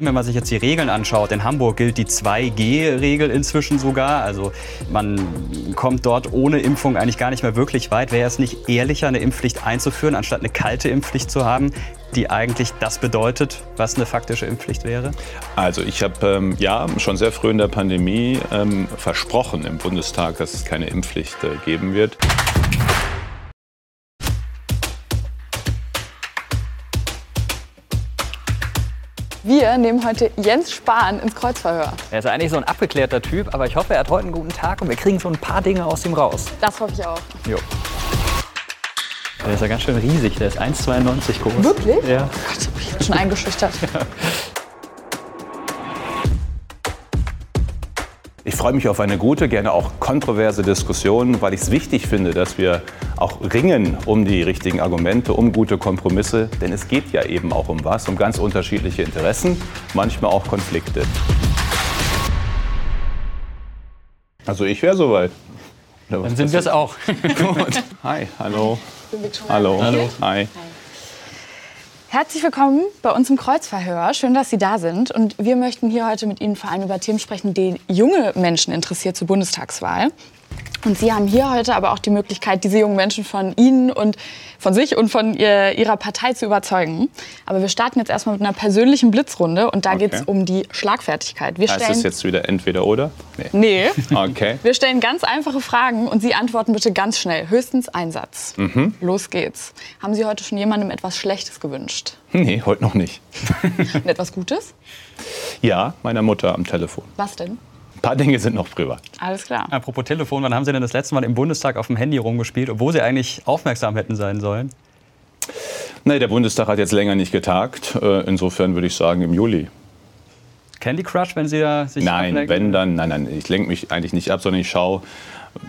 Wenn man sich jetzt die Regeln anschaut, in Hamburg gilt die 2G-Regel inzwischen sogar. Also man kommt dort ohne Impfung eigentlich gar nicht mehr wirklich weit. Wäre es nicht ehrlicher, eine Impfpflicht einzuführen, anstatt eine kalte Impfpflicht zu haben, die eigentlich das bedeutet, was eine faktische Impfpflicht wäre? Also ich habe ähm, ja schon sehr früh in der Pandemie ähm, versprochen im Bundestag, dass es keine Impfpflicht äh, geben wird. Wir nehmen heute Jens Spahn ins Kreuzverhör. Er ist eigentlich so ein abgeklärter Typ, aber ich hoffe, er hat heute einen guten Tag und wir kriegen so ein paar Dinge aus ihm raus. Das hoffe ich auch. Jo. Der ist ja ganz schön riesig, der ist 1,92 groß. Wirklich? Ja. Gott, ich bin schon eingeschüchtert. Ich freue mich auf eine gute, gerne auch kontroverse Diskussion, weil ich es wichtig finde, dass wir auch ringen um die richtigen Argumente, um gute Kompromisse. Denn es geht ja eben auch um was, um ganz unterschiedliche Interessen, manchmal auch Konflikte. Also ich wäre soweit. Dann sind wir es auch. Gut. Hi, hallo. Hallo. Hallo. Hi. Herzlich willkommen bei uns im Kreuzverhör. Schön, dass Sie da sind. Und wir möchten hier heute mit Ihnen vor allem über Themen sprechen, die junge Menschen interessiert zur Bundestagswahl. Und Sie haben hier heute aber auch die Möglichkeit, diese jungen Menschen von Ihnen und von sich und von ihr, Ihrer Partei zu überzeugen. Aber wir starten jetzt erstmal mit einer persönlichen Blitzrunde und da Okay. geht es um die Schlagfertigkeit. Wir Heißt stellen, das jetzt wieder entweder oder? Nee. nee, Okay. wir stellen ganz einfache Fragen und Sie antworten bitte ganz schnell. Höchstens ein Satz. Mhm. Los geht's. Haben Sie heute schon jemandem etwas Schlechtes gewünscht? Nee, heute noch nicht. Und etwas Gutes? Ja, meiner Mutter am Telefon. Was denn? Ein paar Dinge sind noch privat. Alles klar. Apropos Telefon, wann haben Sie denn das letzte Mal im Bundestag auf dem Handy rumgespielt, obwohl Sie eigentlich aufmerksam hätten sein sollen? Nee, der Bundestag hat jetzt länger nicht getagt. Äh, Insofern würde ich sagen im Juli. Candy Crush, wenn Sie da sich Nein, ablenken? wenn dann, nein, nein, ich lenke mich eigentlich nicht ab, sondern ich schaue,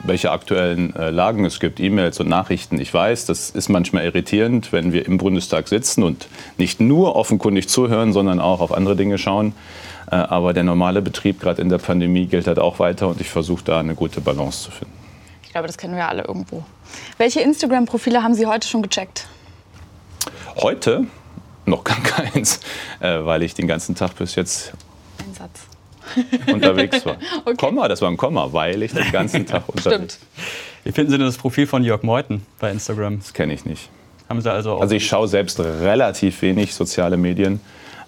welche aktuellen äh, Lagen es gibt, E-Mails und Nachrichten. Ich weiß, das ist manchmal irritierend, wenn wir im Bundestag sitzen und nicht nur offenkundig zuhören, sondern auch auf andere Dinge schauen. Äh, aber der normale Betrieb, gerade in der Pandemie, gilt halt auch weiter und ich versuche da eine gute Balance zu finden. Ich glaube, das kennen wir alle irgendwo. Welche Instagram-Profile haben Sie heute schon gecheckt? Heute noch gar keins, äh, weil ich den ganzen Tag bis jetzt Ein Satz. unterwegs war. Okay. Komma, das war ein Komma, weil ich den ganzen Tag unterwegs Stimmt. Wie finden Sie denn das Profil von Jörg Meuthen bei Instagram? Das kenne ich nicht. Haben Sie also auch Also ich schaue selbst relativ wenig soziale Medien,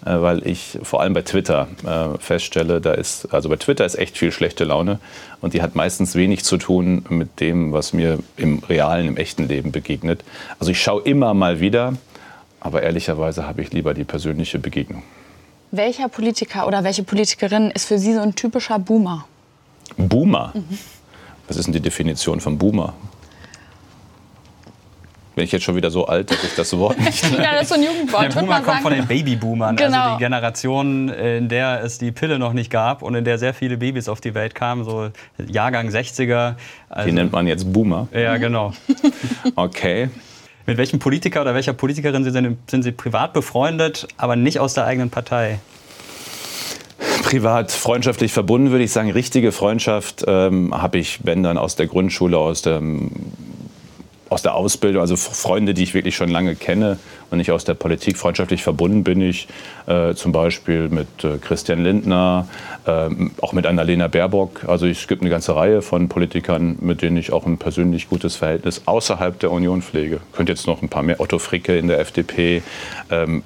weil ich vor allem bei Twitter äh, feststelle, da ist, also bei Twitter ist echt viel schlechte Laune und die hat meistens wenig zu tun mit dem, was mir im realen, im echten Leben begegnet. Also ich schaue immer mal wieder, aber ehrlicherweise habe ich lieber die persönliche Begegnung. Welcher Politiker oder welche Politikerin ist für Sie so ein typischer Boomer? Boomer. Was ist denn die Definition von Boomer? Bin ich jetzt schon wieder so alt, dass ich das Wort nicht Ja, das ist so ein Jugendwort. Der Boomer kommt von den. Babyboomern, Genau. also die Generation, in der es die Pille noch nicht gab und in der sehr viele Babys auf die Welt kamen, so Jahrgang 60er. Also, Die nennt man jetzt Boomer. ja, genau. Okay. Mit welchem Politiker oder welcher Politikerin sind Sie, sind Sie privat befreundet, aber nicht aus der eigenen Partei? Privat freundschaftlich verbunden würde ich sagen, richtige Freundschaft ähm, habe ich, wenn dann aus der Grundschule, aus der, aus der Ausbildung, also Freunde, die ich wirklich schon lange kenne und nicht aus der Politik. Freundschaftlich verbunden bin ich äh, zum Beispiel mit äh, Christian Lindner, ähm, auch mit Annalena Baerbock. Also es gibt eine ganze Reihe von Politikern, mit denen ich auch ein persönlich gutes Verhältnis außerhalb der Union pflege. Ich könnte jetzt noch ein paar mehr. Otto Fricke in der FDP, ähm,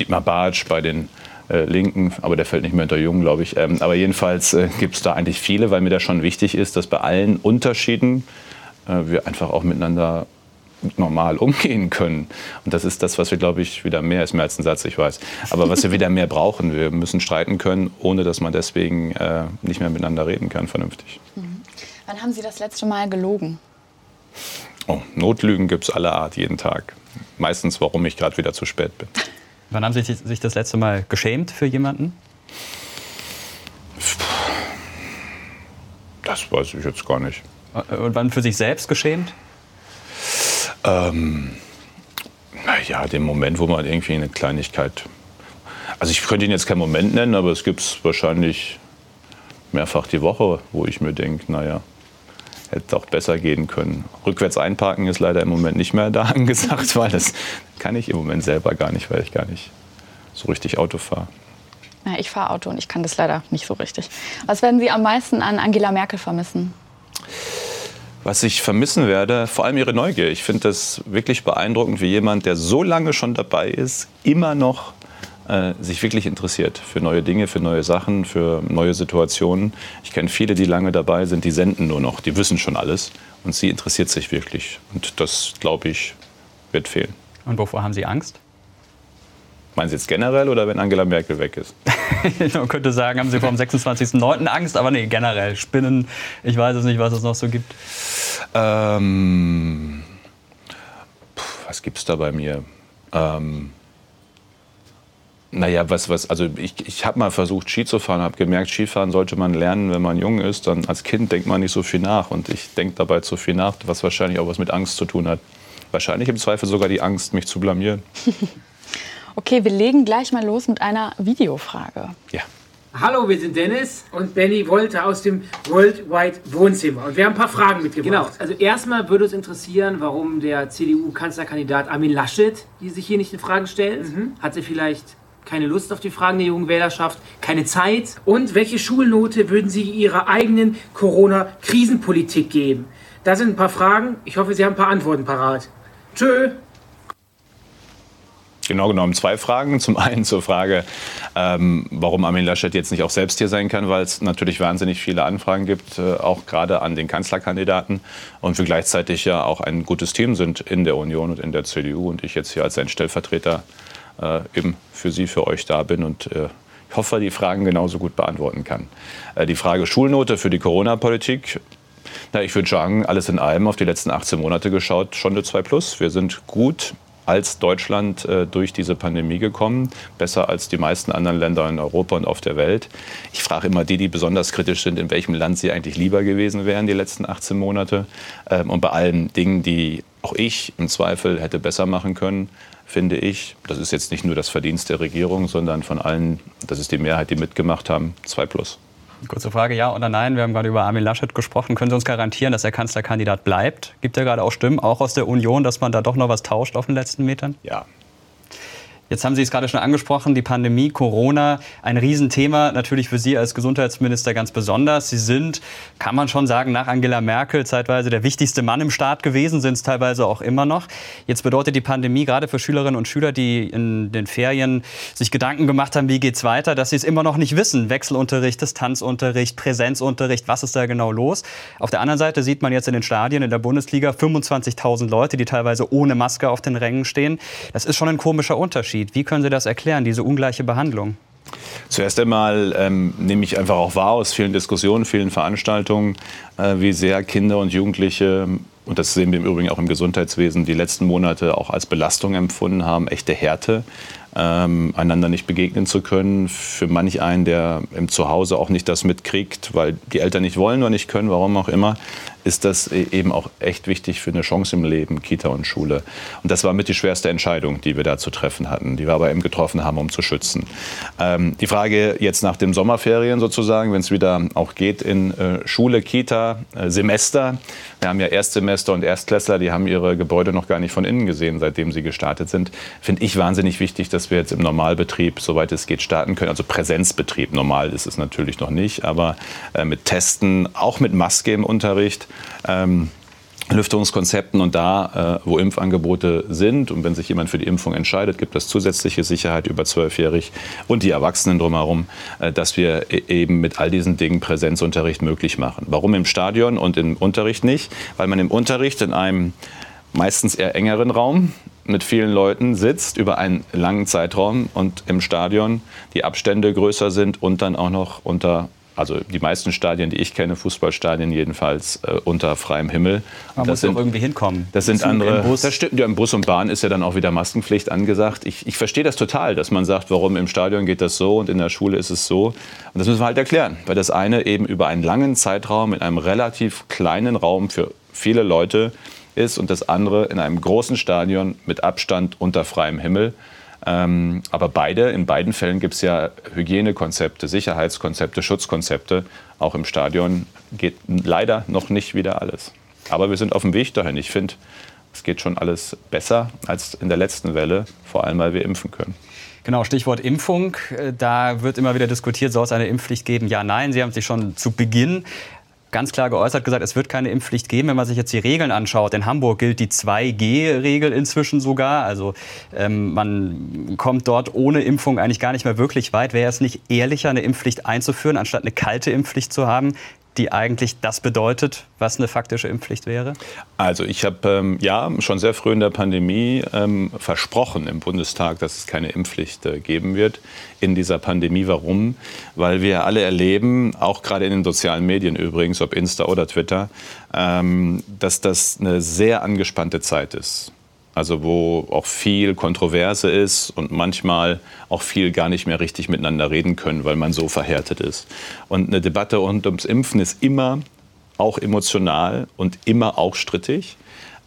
Dietmar Bartsch bei den äh, Linken, aber der fällt nicht mehr unter Jung, glaube ich. Ähm, aber jedenfalls äh, gibt es da eigentlich viele, weil mir das schon wichtig ist, dass bei allen Unterschieden äh, wir einfach auch miteinander normal umgehen können. Und das ist das, was wir, glaube ich, wieder mehr ist mehr als ein Satz, ich weiß. Aber was wir wieder mehr brauchen. Wir müssen streiten können, ohne dass man deswegen äh, nicht mehr miteinander reden kann, vernünftig. Wann haben Sie das letzte Mal gelogen? Oh, Notlügen gibt es aller Art jeden Tag. Meistens, warum ich gerade wieder zu spät bin. Wann haben Sie sich- sich das letzte Mal geschämt für jemanden? Das weiß ich jetzt gar nicht. Und wann für sich selbst geschämt? Ähm, naja, den Moment, wo man irgendwie eine Kleinigkeit. Also ich könnte ihn jetzt keinen Moment nennen, aber es gibt es wahrscheinlich mehrfach die Woche, wo ich mir denke, naja, hätte auch besser gehen können. Rückwärts einparken ist leider im Moment nicht mehr da angesagt, weil das kann ich im Moment selber gar nicht, weil ich gar nicht so richtig Auto fahre. Ja, ich fahre Auto und ich kann das leider nicht so richtig. Was werden Sie am meisten an Angela Merkel vermissen? Was ich vermissen werde, vor allem ihre Neugier. Ich finde das wirklich beeindruckend, wie jemand, der so lange schon dabei ist, immer noch äh, sich wirklich interessiert für neue Dinge, für neue Sachen, für neue Situationen. Ich kenne viele, die lange dabei sind, die senden nur noch, die wissen schon alles. Und sie interessiert sich wirklich. Und das, glaube ich, wird fehlen. Und wovor haben Sie Angst? Meinen Sie jetzt generell oder wenn Angela Merkel weg ist? Man könnte sagen, haben Sie vor dem 26.09. Angst, aber nee, generell. Spinnen, ich weiß es nicht, was es noch so gibt. Ähm, was gibt es da bei mir? Ähm, naja, was, was, also ich, ich habe mal versucht, Ski zu fahren, habe gemerkt, Skifahren sollte man lernen, wenn man jung ist. Dann als Kind denkt man nicht so viel nach und ich denke dabei zu viel nach, was wahrscheinlich auch was mit Angst zu tun hat. Wahrscheinlich im Zweifel sogar die Angst, mich zu blamieren. okay, wir legen gleich mal los mit einer Videofrage. Ja. Hallo, wir sind Dennis und Benny Wolter aus dem Worldwide Wohnzimmer. Und wir haben ein paar Fragen mitgebracht. Genau. Also erstmal würde uns interessieren, warum der CDU-Kanzlerkandidat Armin Laschet die sich hier nicht in Frage stellt. Mhm. Hat er vielleicht keine Lust auf die Fragen der jungen Wählerschaft, keine Zeit? Und welche Schulnote würden Sie Ihrer eigenen Corona-Krisenpolitik geben? Das sind ein paar Fragen. Ich hoffe, Sie haben ein paar Antworten parat. Tschö. Genau genommen zwei Fragen. Zum einen zur Frage, ähm, warum Armin Laschet jetzt nicht auch selbst hier sein kann, weil es natürlich wahnsinnig viele Anfragen gibt, äh, auch gerade an den Kanzlerkandidaten. Und wir gleichzeitig ja auch ein gutes Team sind in der Union und in der CDU und ich jetzt hier als sein Stellvertreter äh, eben für Sie, für euch da bin und äh, ich hoffe, die Fragen genauso gut beantworten kann. Äh, die Frage Schulnote für die Corona-Politik. Na, ich würde sagen, alles in allem auf die letzten 18 Monate geschaut, schon eine 2 Plus. Wir sind gut als Deutschland äh, durch diese Pandemie gekommen, besser als die meisten anderen Länder in Europa und auf der Welt. Ich frage immer die, die besonders kritisch sind, in welchem Land sie eigentlich lieber gewesen wären die letzten 18 Monate. Ähm, und bei allen Dingen, die auch ich im Zweifel hätte besser machen können, finde ich, das ist jetzt nicht nur das Verdienst der Regierung, sondern von allen, das ist die Mehrheit, die mitgemacht haben, 2 plus. Kurze Frage, ja oder nein? Wir haben gerade über Armin Laschet gesprochen. Können Sie uns garantieren, dass er Kanzlerkandidat bleibt? Gibt er gerade auch Stimmen, auch aus der Union, dass man da doch noch was tauscht auf den letzten Metern? Ja, Jetzt haben Sie es gerade schon angesprochen, die Pandemie, Corona, ein Riesenthema, natürlich für Sie als Gesundheitsminister ganz besonders. Sie sind, kann man schon sagen, nach Angela Merkel zeitweise der wichtigste Mann im Staat gewesen, sind es teilweise auch immer noch. Jetzt bedeutet die Pandemie gerade für Schülerinnen und Schüler, die in den Ferien sich Gedanken gemacht haben, wie geht's weiter, dass sie es immer noch nicht wissen. Wechselunterricht, Distanzunterricht, Präsenzunterricht, was ist da genau los? Auf der anderen Seite sieht man jetzt in den Stadien in der Bundesliga 25.000 Leute, die teilweise ohne Maske auf den Rängen stehen. Das ist schon ein komischer Unterschied. Unterschied? Wie können Sie das erklären, diese ungleiche Behandlung? Zuerst einmal ähm, nehme ich einfach auch wahr aus vielen Diskussionen, vielen Veranstaltungen, äh, wie sehr Kinder und Jugendliche, und das sehen wir im Übrigen auch im Gesundheitswesen, die letzten Monate auch als Belastung empfunden haben, echte Härte, ähm, einander nicht begegnen zu können. Für manch einen, der im Zuhause auch nicht das mitkriegt, weil die Eltern nicht wollen oder nicht können, warum auch immer, ist das e- eben auch echt wichtig für eine Chance im Leben, Kita und Schule. Und das war mit die schwerste Entscheidung, die wir da zu treffen hatten, die wir aber eben getroffen haben, um zu schützen. Ähm, die Frage jetzt nach den Sommerferien sozusagen, wenn es wieder auch geht in äh, Schule, Kita, äh, Semester. Wir haben ja Erstsemester und Erstklässler, die haben ihre Gebäude noch gar nicht von innen gesehen, seitdem sie gestartet sind. Finde ich wahnsinnig wichtig, dass wir jetzt im Normalbetrieb, soweit es geht, starten können. Also Präsenzbetrieb, normal ist es natürlich noch nicht, aber äh, mit Testen, auch mit Maske im Unterricht ähm, Lüftungskonzepten und da, äh, wo Impfangebote sind und wenn sich jemand für die Impfung entscheidet, gibt es zusätzliche Sicherheit über zwölfjährig und die Erwachsenen drumherum, äh, dass wir e eben mit all diesen Dingen Präsenzunterricht möglich machen. Warum im Stadion und im Unterricht nicht? Weil man im Unterricht in einem meistens eher engeren Raum mit vielen Leuten sitzt über einen langen Zeitraum und im Stadion die Abstände größer sind und dann auch noch unter also die meisten Stadien, die ich kenne, Fußballstadien jedenfalls äh, unter freiem Himmel. Man das muss sind, irgendwie hinkommen. Das sind Zug andere. Bus. Das stimmt. Ja, im Bus und Bahn ist ja dann auch wieder Maskenpflicht angesagt. Ich, ich verstehe das total, dass man sagt, warum im Stadion geht das so und in der Schule ist es so. Und das müssen wir halt erklären, weil das eine eben über einen langen Zeitraum in einem relativ kleinen Raum für viele Leute ist und das andere in einem großen Stadion mit Abstand unter freiem Himmel. Ähm, aber beide, in beiden Fällen gibt es ja Hygienekonzepte, Sicherheitskonzepte, Schutzkonzepte. Auch im Stadion geht leider noch nicht wieder alles. Aber wir sind auf dem Weg dahin. Ich finde, es geht schon alles besser als in der letzten Welle, vor allem weil wir impfen können. Genau, Stichwort Impfung. Äh, da wird immer wieder diskutiert, soll es eine Impfpflicht geben? Ja, nein. Sie haben sich schon zu Beginn ganz klar geäußert, gesagt, es wird keine Impfpflicht geben. Wenn man sich jetzt die Regeln anschaut, in Hamburg gilt die 2G-Regel inzwischen sogar. Also ähm, man kommt dort ohne Impfung eigentlich gar nicht mehr wirklich weit. Wäre es nicht ehrlicher, eine Impfpflicht einzuführen, anstatt eine kalte Impfpflicht zu haben? Die eigentlich das bedeutet, was eine faktische Impfpflicht wäre? Also ich habe ähm, ja schon sehr früh in der Pandemie ähm, versprochen im Bundestag, dass es keine Impfpflicht äh, geben wird in dieser Pandemie. Warum? Weil wir alle erleben, auch gerade in den sozialen Medien übrigens, ob Insta oder Twitter, ähm, dass das eine sehr angespannte Zeit ist also wo auch viel Kontroverse ist und manchmal auch viel gar nicht mehr richtig miteinander reden können, weil man so verhärtet ist. Und eine Debatte rund ums Impfen ist immer auch emotional und immer auch strittig.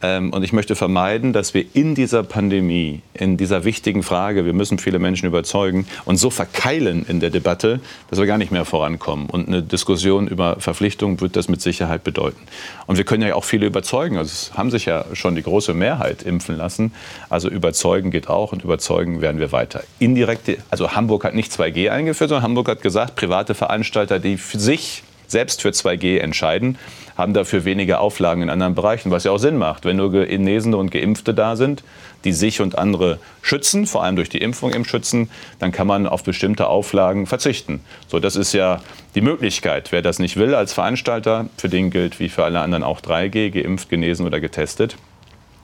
Ähm, und ich möchte vermeiden, dass wir in dieser Pandemie, in dieser wichtigen Frage, wir müssen viele Menschen überzeugen, und so verkeilen in der Debatte, dass wir gar nicht mehr vorankommen. Und eine Diskussion über Verpflichtungen wird das mit Sicherheit bedeuten. Und wir können ja auch viele überzeugen. Also es haben sich ja schon die große Mehrheit impfen lassen. Also überzeugen geht auch und überzeugen werden wir weiter. Indirekte, also Hamburg hat nicht 2G eingeführt, sondern Hamburg hat gesagt, private Veranstalter, die sich selbst für 2G entscheiden, haben dafür weniger Auflagen in anderen Bereichen, was ja auch Sinn macht. Wenn nur Genesene und Geimpfte da sind, die sich und andere schützen, vor allem durch die Impfung im Schützen, dann kann man auf bestimmte Auflagen verzichten. So, das ist ja die Möglichkeit. Wer das nicht will als Veranstalter, für den gilt wie für alle anderen auch 3G, geimpft, genesen oder getestet.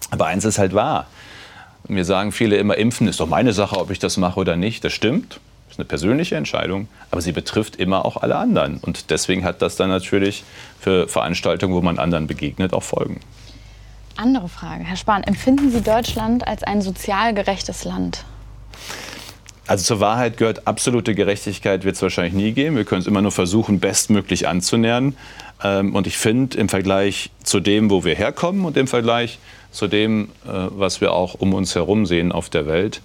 Aber eins ist halt wahr. Mir sagen viele immer, impfen ist doch meine Sache, ob ich das mache oder nicht. Das stimmt ist eine persönliche Entscheidung, aber sie betrifft immer auch alle anderen. Und deswegen hat das dann natürlich für Veranstaltungen, wo man anderen begegnet, auch Folgen. Andere Frage. Herr Spahn, empfinden Sie Deutschland als ein sozial gerechtes Land? Also zur Wahrheit gehört, absolute Gerechtigkeit wird es wahrscheinlich nie geben. Wir können es immer nur versuchen, bestmöglich anzunähern. Ähm, und ich finde, im Vergleich zu dem, wo wir herkommen und im Vergleich zu dem, äh, was wir auch um uns herum sehen auf der Welt,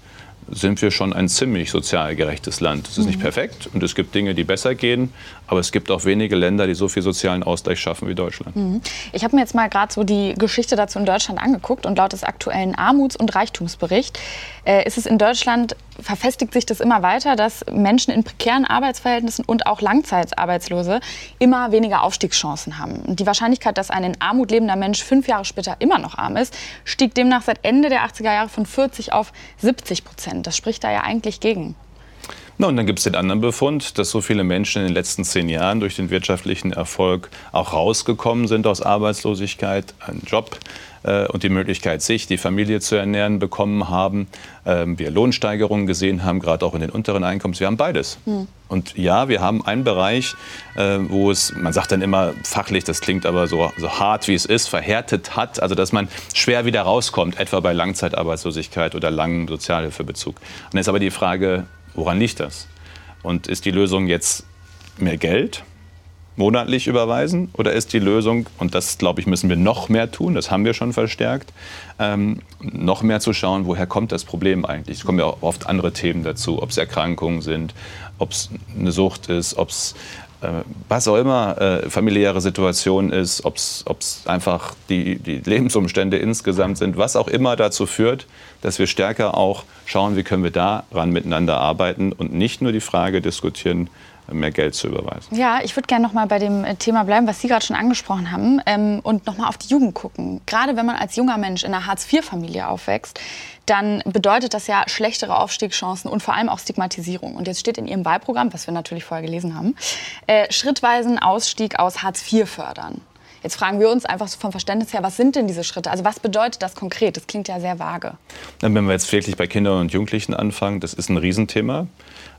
sind wir schon ein ziemlich sozial gerechtes Land. Es ist nicht mhm. perfekt und es gibt Dinge, die besser gehen, aber es gibt auch wenige Länder, die so viel sozialen Ausgleich schaffen wie Deutschland. Mhm. Ich habe mir jetzt mal gerade so die Geschichte dazu in Deutschland angeguckt und laut des aktuellen Armuts- und Reichtumsberichts äh, ist es in Deutschland verfestigt sich das immer weiter, dass Menschen in prekären Arbeitsverhältnissen und auch Langzeitarbeitslose immer weniger Aufstiegschancen haben. Die Wahrscheinlichkeit, dass ein in Armut lebender Mensch fünf Jahre später immer noch arm ist, stieg demnach seit Ende der 80er Jahre von 40 auf 70 Prozent. Das spricht da ja eigentlich gegen. Na, und dann gibt es den anderen Befund, dass so viele Menschen in den letzten zehn Jahren durch den wirtschaftlichen Erfolg auch rausgekommen sind aus Arbeitslosigkeit, einen Job äh, und die Möglichkeit, sich, die Familie zu ernähren, bekommen haben. Ähm, wir Lohnsteigerungen gesehen haben, gerade auch in den unteren Einkommens. Wir haben beides. Mhm. Und ja, wir haben einen Bereich, äh, wo es, man sagt dann immer fachlich, das klingt aber so, so hart wie es ist, verhärtet hat, also dass man schwer wieder rauskommt, etwa bei Langzeitarbeitslosigkeit oder langem Sozialhilfebezug. Und ist aber die Frage, Woran liegt das? Und ist die Lösung jetzt mehr Geld monatlich überweisen oder ist die Lösung, und das glaube ich, müssen wir noch mehr tun, das haben wir schon verstärkt, ähm, noch mehr zu schauen, woher kommt das Problem eigentlich? Es kommen ja auch oft andere Themen dazu, ob es Erkrankungen sind, ob es eine Sucht ist, ob es was auch immer äh, familiäre Situation ist, ob es einfach die, die Lebensumstände insgesamt sind, was auch immer dazu führt, dass wir stärker auch schauen, wie können wir daran miteinander arbeiten und nicht nur die Frage diskutieren, mehr Geld zu überweisen. Ja, ich würde gerne noch mal bei dem äh, Thema bleiben, was Sie gerade schon angesprochen haben, ähm, und noch mal auf die Jugend gucken. Gerade wenn man als junger Mensch in einer Hartz-IV-Familie aufwächst, dann bedeutet das ja schlechtere Aufstiegschancen und vor allem auch Stigmatisierung. Und jetzt steht in Ihrem Wahlprogramm, was wir natürlich vorher gelesen haben, äh, schrittweisen Ausstieg aus Hartz IV fördern. Jetzt fragen wir uns einfach so vom Verständnis her, was sind denn diese Schritte? Also was bedeutet das konkret? Das klingt ja sehr vage. Wenn wir jetzt wirklich bei Kindern und Jugendlichen anfangen, das ist ein Riesenthema.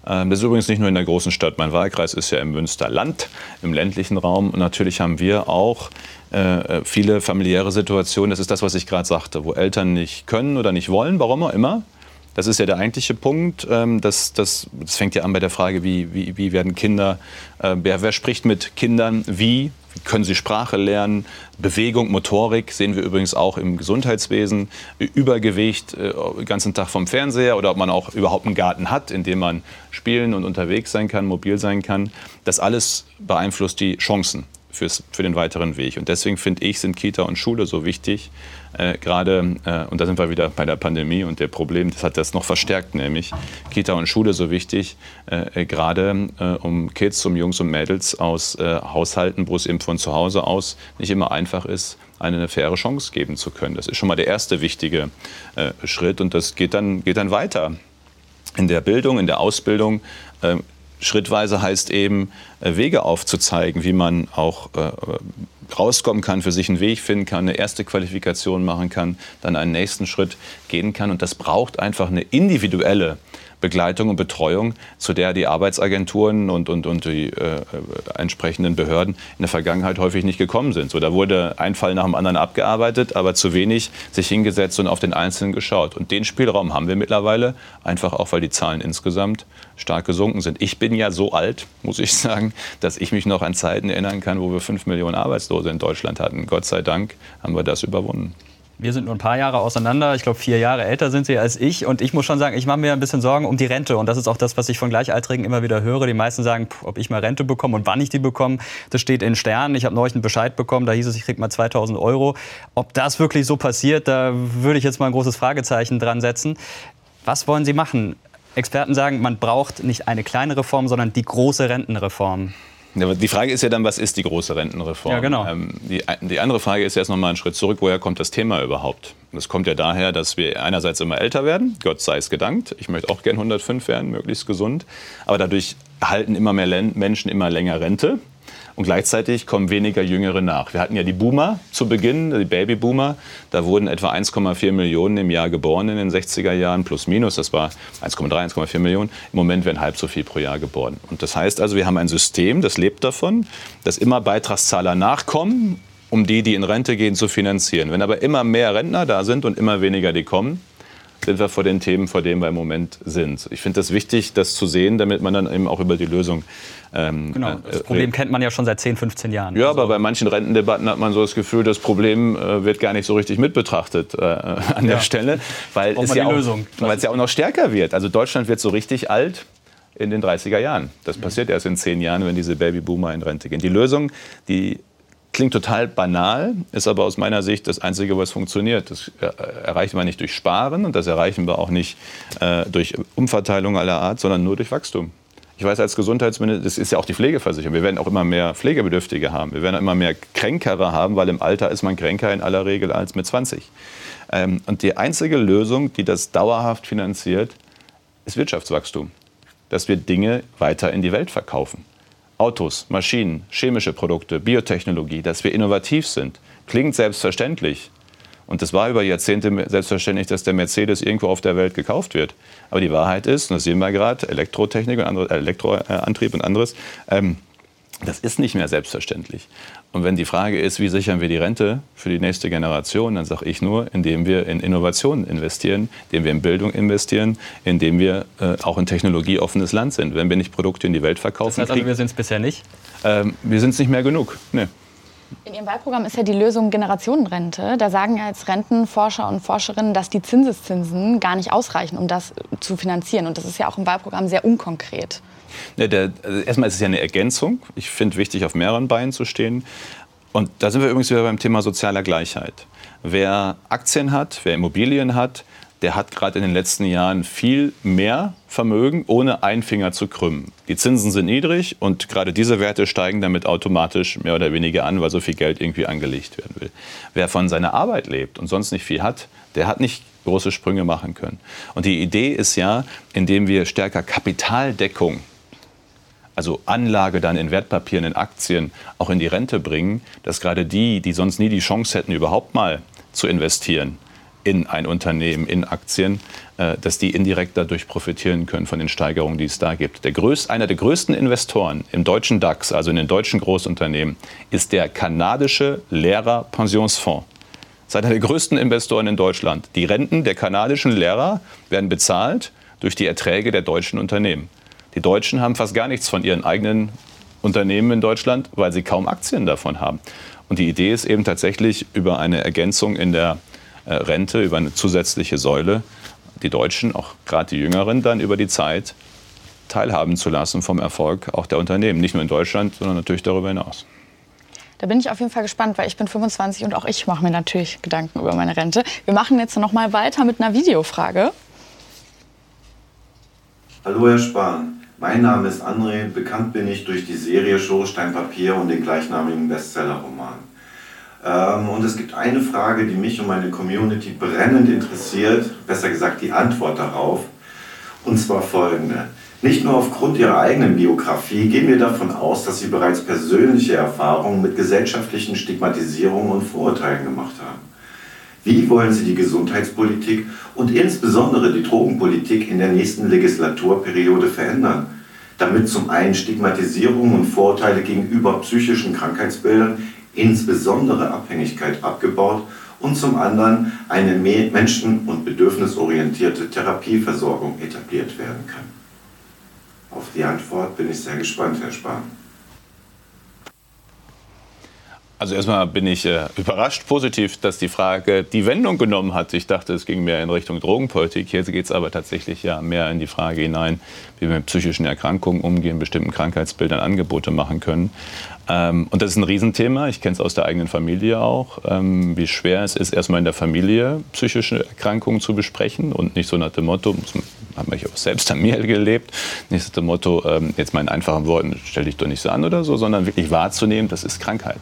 Ähm, das ist übrigens nicht nur in der großen Stadt. Mein Wahlkreis ist ja im Münsterland, im ländlichen Raum. Und natürlich haben wir auch äh, viele familiäre Situationen. Das ist das, was ich gerade sagte, wo Eltern nicht können oder nicht wollen, warum auch immer. Das ist ja der eigentliche Punkt. Ähm, das, das, das fängt ja an bei der Frage, wie, wie, wie werden Kinder, äh, wer, wer spricht mit Kindern wie können sie Sprache lernen, Bewegung, Motorik sehen wir übrigens auch im Gesundheitswesen, Übergewicht, äh, den ganzen Tag vom Fernseher oder ob man auch überhaupt einen Garten hat, in dem man spielen und unterwegs sein kann, mobil sein kann. Das alles beeinflusst die Chancen fürs, für den weiteren Weg. Und deswegen finde ich, sind Kita und Schule so wichtig. Äh, Gerade, äh, und da sind wir wieder bei der Pandemie und der Problem, das hat das noch verstärkt, nämlich Kita und Schule so wichtig, äh, äh gerade äh, um Kids, um Jungs und Mädels aus äh, Haushalten, wo es eben von zu Hause aus nicht immer einfach ist, eine faire Chance geben zu können. Das ist schon mal der erste wichtige Schritt und das geht dann, geht dann weiter in der Bildung, in der Ausbildung schrittweise heißt eben, Wege aufzuzeigen, wie man auch rauskommen kann, für sich einen Weg finden kann, eine erste Qualifikation machen kann, dann einen nächsten Schritt gehen kann. Und das braucht einfach eine individuelle Begleitung und Betreuung, zu der die Arbeitsagenturen und, und, und die äh, entsprechenden Behörden in der Vergangenheit häufig nicht gekommen sind. So, da wurde ein Fall nach dem anderen abgearbeitet, aber zu wenig sich hingesetzt und auf den Einzelnen geschaut. Und den Spielraum haben wir mittlerweile, einfach auch, weil die Zahlen insgesamt stark gesunken sind. Ich bin ja so alt, muss ich sagen, dass ich mich noch an Zeiten erinnern kann, wo wir fünf Millionen Arbeitslose in Deutschland hatten. Gott sei Dank haben wir das überwunden. Wir sind nur ein paar Jahre auseinander. Ich glaube, vier Jahre älter sind Sie als ich. Und ich muss schon sagen, ich mache mir ein bisschen Sorgen um die Rente. Und das ist auch das, was ich von Gleichaltrigen immer wieder höre. Die meisten sagen, ob ich mal Rente bekomme und wann ich die bekomme, das steht in Sternen. Ich habe neulich einen Bescheid bekommen, da hieß es, ich kriege mal 2000 Euro. Ob das wirklich so passiert, da würde ich jetzt mal ein großes Fragezeichen dran setzen. Was wollen Sie machen? Experten sagen, man braucht nicht eine kleine Reform, sondern die große Rentenreform. Die Frage ist ja dann, was ist die große Rentenreform? Ja, genau. Ähm, die, die, andere Frage ist erst noch mal einen Schritt zurück. Woher kommt das Thema überhaupt? Das kommt ja daher, dass wir einerseits immer älter werden. Gott sei es gedankt. Ich möchte auch gern 105 werden, möglichst gesund. Aber dadurch erhalten immer mehr Menschen immer länger Rente. Und gleichzeitig kommen weniger Jüngere nach. Wir hatten ja die Boomer zu Beginn, die Babyboomer. Da wurden etwa 1,4 Millionen im Jahr geboren in den 60er Jahren, plus minus. Das war 1,3, 1,4 Millionen. Im Moment werden halb so viel pro Jahr geboren. Und das heißt also, wir haben ein System, das lebt davon, dass immer Beitragszahler nachkommen, um die, die in Rente gehen, zu finanzieren. Wenn aber immer mehr Rentner da sind und immer weniger die kommen, sind wir vor den Themen, vor denen wir im Moment sind. Ich finde das wichtig, das zu sehen, damit man dann eben auch über die Lösung. Ähm, genau, das äh, Problem kennt man ja schon seit 10, 15 Jahren. Ja, also. aber bei manchen Rentendebatten hat man so das Gefühl, das Problem äh, wird gar nicht so richtig mit betrachtet äh, an der Stelle, weil es, ja auch, weil es ja auch noch stärker wird. Also Deutschland wird so richtig alt in den 30er Jahren. Das passiert erst in zehn Jahren, wenn diese Babyboomer in Rente gehen. Die Lösung, die Klingt total banal, ist aber aus meiner Sicht das Einzige, was funktioniert. Das äh, erreichen wir nicht durch Sparen und das erreichen wir auch nicht äh, durch Umverteilung aller Art, sondern nur durch Wachstum. Ich weiß als Gesundheitsminister, das ist ja auch die Pflegeversicherung, wir werden auch immer mehr Pflegebedürftige haben. Wir werden immer mehr Kränkere haben, weil im Alter ist man kränker in aller Regel als mit 20. Ähm, und die einzige Lösung, die das dauerhaft finanziert, ist Wirtschaftswachstum. Dass wir Dinge weiter in die Welt verkaufen. Autos, Maschinen, chemische Produkte, Biotechnologie, dass wir innovativ sind. Klingt selbstverständlich. Und das war über Jahrzehnte selbstverständlich, dass der Mercedes irgendwo auf der Welt gekauft wird. Aber die Wahrheit ist, und das sehen wir gerade, Elektrotechnik und andere, Elektroantrieb und anderes, ähm, das ist nicht mehr selbstverständlich. Und wenn die Frage ist, wie sichern wir die Rente für die nächste Generation, dann sage ich nur, indem wir in Innovationen investieren, indem wir in Bildung investieren, indem wir äh, auch ein technologieoffenes Land sind. Wenn wir nicht Produkte in die Welt verkaufen. Das heißt also, wir sind es bisher nicht? Ähm, wir sind es nicht mehr genug. Nee. In Ihrem Wahlprogramm ist ja die Lösung Generationenrente. Da sagen ja jetzt Rentenforscher und Forscherinnen, dass die Zinseszinsen gar nicht ausreichen, um das zu finanzieren. Und das ist ja auch im Wahlprogramm sehr unkonkret. Ja, der, also erstmal ist es ja eine Ergänzung. Ich finde wichtig, auf mehreren Beinen zu stehen. Und da sind wir übrigens wieder beim Thema sozialer Gleichheit. Wer Aktien hat, wer Immobilien hat, der hat gerade in den letzten Jahren viel mehr Vermögen, ohne einen Finger zu krümmen. Die Zinsen sind niedrig und gerade diese Werte steigen damit automatisch mehr oder weniger an, weil so viel Geld irgendwie angelegt werden will. Wer von seiner Arbeit lebt und sonst nicht viel hat, der hat nicht große Sprünge machen können. Und die Idee ist ja, indem wir stärker Kapitaldeckung also Anlage dann in Wertpapieren, in Aktien, auch in die Rente bringen, dass gerade die, die sonst nie die Chance hätten, überhaupt mal zu investieren in ein Unternehmen, in Aktien, äh, dass die indirekt dadurch profitieren können von den Steigerungen, die es da gibt. Der größte, einer der größten Investoren im deutschen DAX, also in den deutschen Großunternehmen, ist der kanadische Lehrer-Pensionsfonds. Das ist einer der größten Investoren in Deutschland. Die Renten der kanadischen Lehrer werden bezahlt durch die Erträge der deutschen Unternehmen. Die Deutschen haben fast gar nichts von ihren eigenen Unternehmen in Deutschland, weil sie kaum Aktien davon haben. Und die Idee ist eben tatsächlich über eine Ergänzung in der äh, Rente, über eine zusätzliche Säule, die Deutschen, auch gerade die Jüngeren, dann über die Zeit teilhaben zu lassen vom Erfolg auch der Unternehmen. Nicht nur in Deutschland, sondern natürlich darüber hinaus. Da bin ich auf jeden Fall gespannt, weil ich bin 25 und auch ich mache mir natürlich Gedanken über meine Rente. Wir machen jetzt noch mal weiter mit einer Videofrage. Hallo Herr Spahn, mein Name ist André, bekannt bin ich durch die Serie Schornsteinpapier und den gleichnamigen Bestsellerroman. Ähm, und es gibt eine Frage, die mich und meine Community brennend interessiert, besser gesagt die Antwort darauf, und zwar folgende. Nicht nur aufgrund ihrer eigenen Biografie gehen wir davon aus, dass sie bereits persönliche Erfahrungen mit gesellschaftlichen Stigmatisierungen und Vorurteilen gemacht haben. Wie wollen Sie die Gesundheitspolitik und insbesondere die Drogenpolitik in der nächsten Legislaturperiode verändern, damit zum einen Stigmatisierung und Vorurteile gegenüber psychischen Krankheitsbildern, insbesondere Abhängigkeit, abgebaut und zum anderen eine menschen- und bedürfnisorientierte Therapieversorgung etabliert werden kann? Auf die Antwort bin ich sehr gespannt, Herr Spahn. Also erstmal bin ich äh, überrascht positiv, dass die Frage die Wendung genommen hat. Ich dachte, es ging mehr in Richtung Drogenpolitik. Hier geht es aber tatsächlich ja mehr in die Frage hinein, wie wir mit psychischen Erkrankungen umgehen, bestimmten Krankheitsbildern Angebote machen können. Ähm, und das ist ein Riesenthema. Ich kenne es aus der eigenen Familie auch, ähm, wie schwer es ist, erstmal in der Familie psychische Erkrankungen zu besprechen und nicht so nach dem Motto, habe ich auch selbst an mir gelebt, nicht nach dem Motto, ähm, jetzt mal in einfachen Worten, stell dich doch nicht so an oder so, sondern wirklich wahrzunehmen, das ist Krankheit.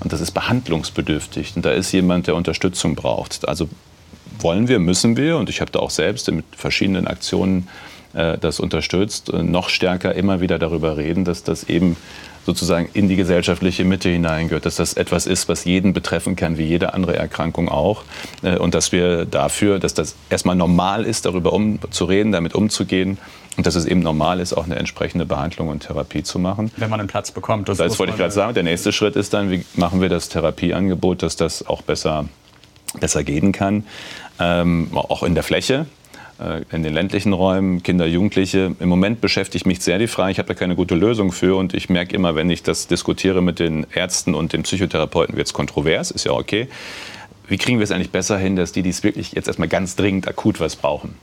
Und das ist behandlungsbedürftig. Und da ist jemand, der Unterstützung braucht. Also wollen wir, müssen wir, und ich habe da auch selbst mit verschiedenen Aktionen äh, das unterstützt, äh, noch stärker immer wieder darüber reden, dass das eben sozusagen in die gesellschaftliche Mitte hineingehört, dass das etwas ist, was jeden betreffen kann, wie jede andere Erkrankung auch. Äh, und dass wir dafür, dass das erstmal normal ist, darüber umzureden, damit umzugehen und dass es eben normal ist, auch eine entsprechende Behandlung und Therapie zu machen. Wenn man einen Platz bekommt. Das, das wollte ich gerade sagen. Der nächste Schritt ist dann, wie machen wir das Therapieangebot, dass das auch besser, besser gehen kann. Ähm, auch in der Fläche äh, in den ländlichen Räumen, Kinder, Jugendliche. Im Moment beschäftigt mich sehr die Frage, ich habe da keine gute Lösung für und ich merke immer, wenn ich das diskutiere mit den Ärzten und den Psychotherapeuten, wird es kontrovers, ist ja okay. Wie kriegen wir es eigentlich besser hin, dass die, die es wirklich jetzt erstmal ganz dringend akut was brauchen,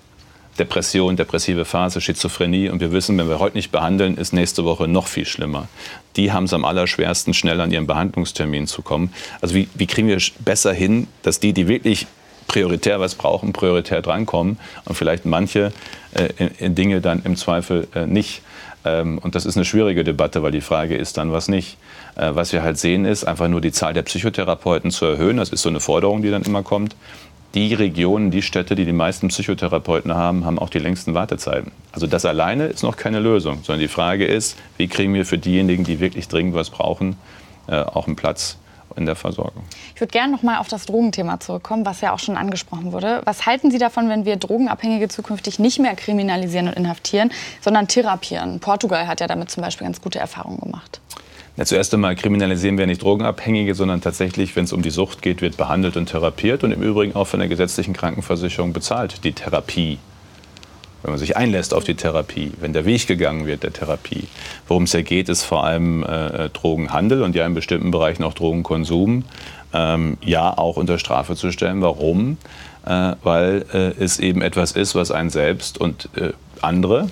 Depression, depressive Phase, Schizophrenie. Und wir wissen, wenn wir heute nicht behandeln, ist nächste Woche noch viel schlimmer. Die haben es am allerschwersten, schnell an ihren Behandlungstermin zu kommen. Also wie, wie kriegen wir besser hin, dass die, die wirklich prioritär was brauchen, prioritär drankommen und vielleicht manche äh, in, in Dinge dann im Zweifel äh, nicht. Ähm, und das ist eine schwierige Debatte, weil die Frage ist dann, was nicht. Äh, was wir halt sehen, ist einfach nur die Zahl der Psychotherapeuten zu erhöhen. Das ist so eine Forderung, die dann immer kommt die Regionen, die Städte, die die meisten Psychotherapeuten haben, haben auch die längsten Wartezeiten. Also das alleine ist noch keine Lösung, sondern die Frage ist, wie kriegen wir für diejenigen, die wirklich dringend was brauchen, äh, auch einen Platz in der Versorgung. Ich würde gerne noch mal auf das Drogenthema zurückkommen, was ja auch schon angesprochen wurde. Was halten Sie davon, wenn wir Drogenabhängige zukünftig nicht mehr kriminalisieren und inhaftieren, sondern therapieren? Portugal hat ja damit zum Beispiel ganz gute Erfahrungen gemacht. Ja, zuerst einmal kriminalisieren wir nicht Drogenabhängige, sondern tatsächlich, wenn es um die Sucht geht, wird behandelt und therapiert und im Übrigen auch von der gesetzlichen Krankenversicherung bezahlt, die Therapie. Wenn man sich einlässt auf die Therapie, wenn der Weg gegangen wird der Therapie. Worum es ja geht, ist vor allem äh, Drogenhandel und ja in bestimmten Bereichen auch Drogenkonsum. Ähm, ja, auch unter Strafe zu stellen. Warum? Äh, weil äh, es eben etwas ist, was einen selbst und äh, andere,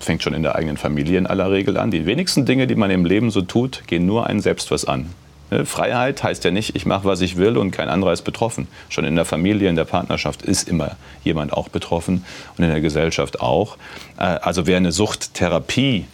fängt schon in der eigenen Familie in aller Regel an. Die wenigsten Dinge, die man im Leben so tut, gehen nur einen selbst was an. Ne, Freiheit heißt ja nicht, ich mache, was ich will und kein anderer ist betroffen. Schon in der Familie, in der Partnerschaft ist immer jemand auch betroffen und in der Gesellschaft auch. Äh, also wer eine Suchttherapie